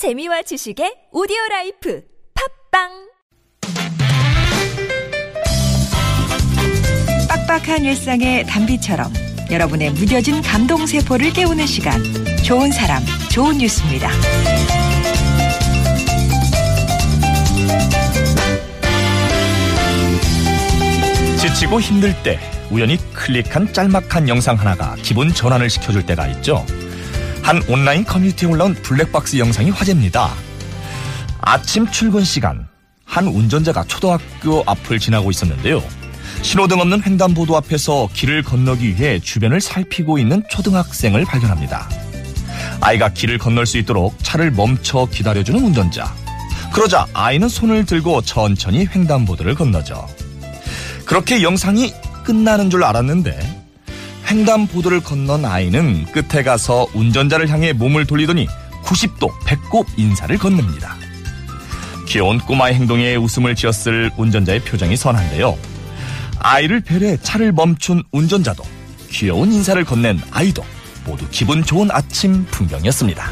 재미와 지식의 오디오 라이프 팟빵 빡빡한 일상의 단비처럼 여러분의 무뎌진 감동 세포를 깨우는 시간 좋은 사람 좋은 뉴스입니다. 지치고 힘들 때 우연히 클릭한 짤막한 영상 하나가 기분 전환을 시켜줄 때가 있죠. 한 온라인 커뮤니티에 올라온 블랙박스 영상이 화제입니다. 아침 출근 시간 한 운전자가 초등학교 앞을 지나고 있었는데요. 신호등 없는 횡단보도 앞에서 길을 건너기 위해 주변을 살피고 있는 초등학생을 발견합니다. 아이가 길을 건널 수 있도록 차를 멈춰 기다려주는 운전자. 그러자 아이는 손을 들고 천천히 횡단보도를 건너죠. 그렇게 영상이 끝나는 줄 알았는데 횡단보도를 건넌 아이는 끝에 가서 운전자를 향해 몸을 돌리더니 90도 배꼽 인사를 건넵니다. 귀여운 꼬마의 행동에 웃음을 지었을 운전자의 표정이 선한데요. 아이를 배려해 차를 멈춘 운전자도 귀여운 인사를 건넨 아이도 모두 기분 좋은 아침 풍경이었습니다.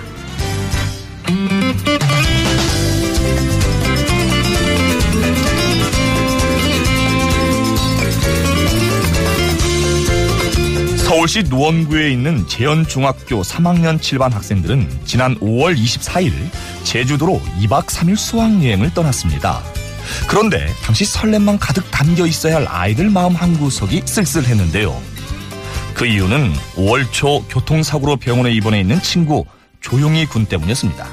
서울시 노원구에 있는 재현중학교 3학년 7반 학생들은 지난 5월 24일 제주도로 2박 3일 수학여행을 떠났습니다. 그런데 당시 설렘만 가득 담겨 있어야 할 아이들 마음 한구석이 쓸쓸했는데요. 그 이유는 5월 초 교통사고로 병원에 입원해 있는 친구 조용희 군 때문이었습니다.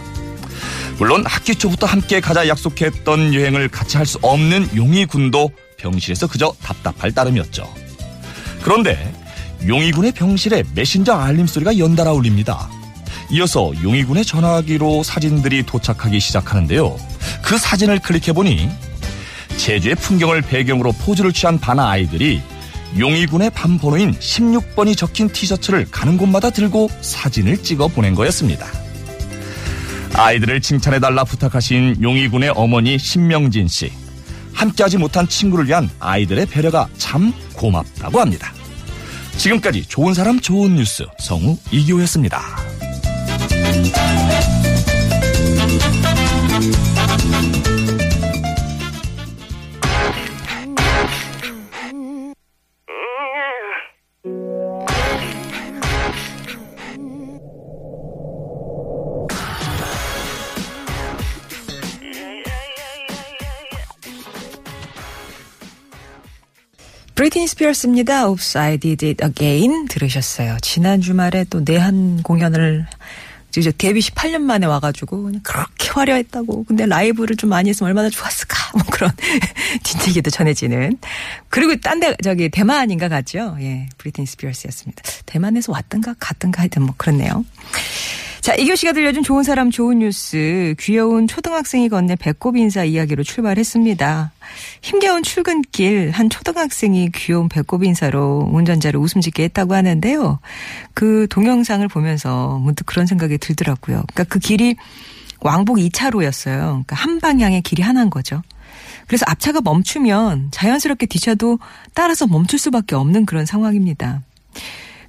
물론 학기 초부터 함께 가자 약속했던 여행을 같이 할 수 없는 용희 군도 병실에서 그저 답답할 따름이었죠. 그런데 용의군의 병실에 메신저 알림 소리가 연달아 울립니다. 이어서 용의군의 전화기로 사진들이 도착하기 시작하는데요. 그 사진을 클릭해보니 제주의 풍경을 배경으로 포즈를 취한 반 아이들이 용의군의 반 번호인 16번이 적힌 티셔츠를 가는 곳마다 들고 사진을 찍어 보낸 거였습니다. 아이들을 칭찬해달라 부탁하신 용의군의 어머니 신명진 씨. 함께하지 못한 친구를 위한 아이들의 배려가 참 고맙다고 합니다. 지금까지 좋은 사람 좋은 뉴스 성우 이기호였습니다. 브리트니 스피어스입니다. Oops, I did it again 들으셨어요. 지난 주말에 또 내한 공연을 이제 데뷔 18년 만에 와가지고 그렇게 화려했다고. 근데 라이브를 좀 많이 했으면 얼마나 좋았을까. 뭐 그런 뒷얘기도 전해지는. 그리고 딴 데 저기 대만인가 갔죠. 예, 브리트니 스피어스였습니다. 대만에서 왔던가 갔던가 하여튼 뭐 그렇네요. 자, 이교 씨가 들려준 좋은 사람 좋은 뉴스. 귀여운 초등학생이 건넨 배꼽 인사 이야기로 출발했습니다. 힘겨운 출근길 한 초등학생이 귀여운 배꼽 인사로 운전자를 웃음 짓게 했다고 하는데요. 그 동영상을 보면서 문득 그런 생각이 들더라고요. 그러니까 그 길이 왕복 2차로였어요. 그러니까 한 방향의 길이 하나인 거죠. 그래서 앞차가 멈추면 자연스럽게 뒷차도 따라서 멈출 수밖에 없는 그런 상황입니다.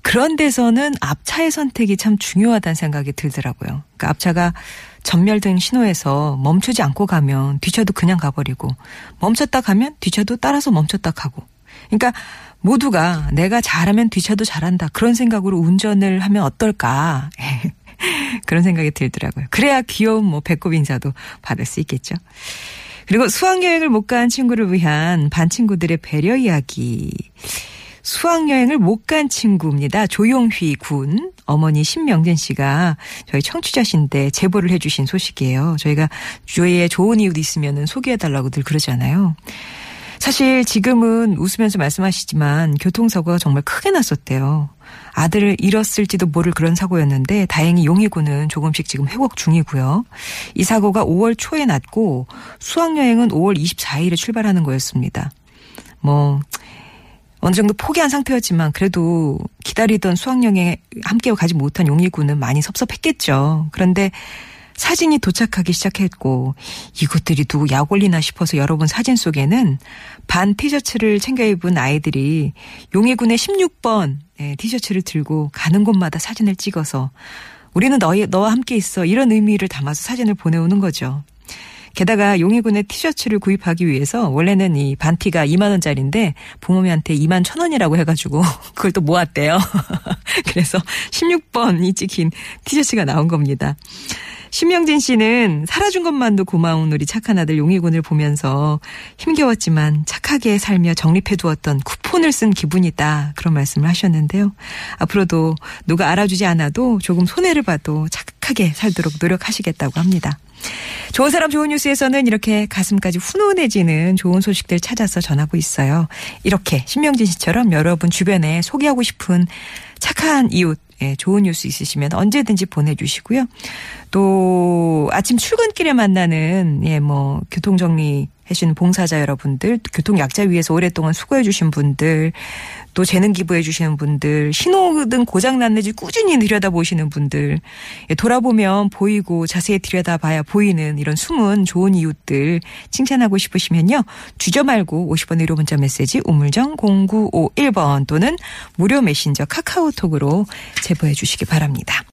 그런 데서는 앞차의 선택이 참 중요하다는 생각이 들더라고요. 그러니까 앞차가 전멸등 신호에서 멈추지 않고 가면 뒷차도 그냥 가버리고 멈췄다 가면 뒷차도 따라서 멈췄다 가고. 그러니까 모두가 내가 잘하면 뒷차도 잘한다. 그런 생각으로 운전을 하면 어떨까. 그런 생각이 들더라고요. 그래야 귀여운 뭐 배꼽 인사도 받을 수 있겠죠. 그리고 수학여행을 못 간 친구를 위한 반 친구들의 배려 이야기. 수학여행을 못 간 친구입니다. 조용휘 군. 어머니 신명진 씨가 저희 청취자신데 제보를 해주신 소식이에요. 저희가 주위에 좋은 이웃 있으면 소개해달라고 늘 그러잖아요. 사실 지금은 웃으면서 말씀하시지만 교통사고가 정말 크게 났었대요. 아들을 잃었을지도 모를 그런 사고였는데 다행히 용의군은 조금씩 지금 회복 중이고요. 이 사고가 5월 초에 났고 수학여행은 5월 24일에 출발하는 거였습니다. 뭐 어느 정도 포기한 상태였지만 그래도 기다리던 수학여행에 함께 가지 못한 용의군은 많이 섭섭했겠죠. 그런데 사진이 도착하기 시작했고 이것들이 누구 약 올리나 싶어서 열어본 사진 속에는 반 티셔츠를 챙겨 입은 아이들이 용해군의 16번 예, 티셔츠를 들고 가는 곳마다 사진을 찍어서 우리는 너희, 너와 함께 있어. 이런 의미를 담아서 사진을 보내오는 거죠. 게다가 용의군의 티셔츠를 구입하기 위해서 원래는 이 반티가 2만 원짜리인데 부모님한테 2만 천 원이라고 해가지고 그걸 또 모았대요. 그래서 16번이 찍힌 티셔츠가 나온 겁니다. 신명진 씨는 살아준 것만도 고마운 우리 착한 아들 용의군을 보면서 힘겨웠지만 착하게 살며 정립해두었던 쿠폰을 쓴 기분이다. 그런 말씀을 하셨는데요. 앞으로도 누가 알아주지 않아도 조금 손해를 봐도 착 하게 살도록 노력하시겠다고 합니다. 좋은 사람 좋은 뉴스에서는 이렇게 가슴까지 훈훈해지는 좋은 소식들 찾아서 전하고 있어요. 이렇게 신명진 씨처럼 여러분 주변에 소개하고 싶은 착한 이웃 예, 좋은 뉴스 있으시면 언제든지 보내주시고요. 또 아침 출근길에 만나는 예, 뭐 교통 정리 해주시는 봉사자 여러분들, 교통 약자 위해서 오랫동안 수고해 주신 분들, 또 재능 기부해 주시는 분들, 신호등 고장 났는지 꾸준히 들여다보시는 분들, 예, 돌아보면 보이고 자세히 들여다봐야 보이는 이런 숨은 좋은 이웃들 칭찬하고 싶으시면요. 주저 말고 50원 의료 문자 메시지 우물정 0951번 또는 무료 메신저 카카오톡으로 제보해 주시기 바랍니다.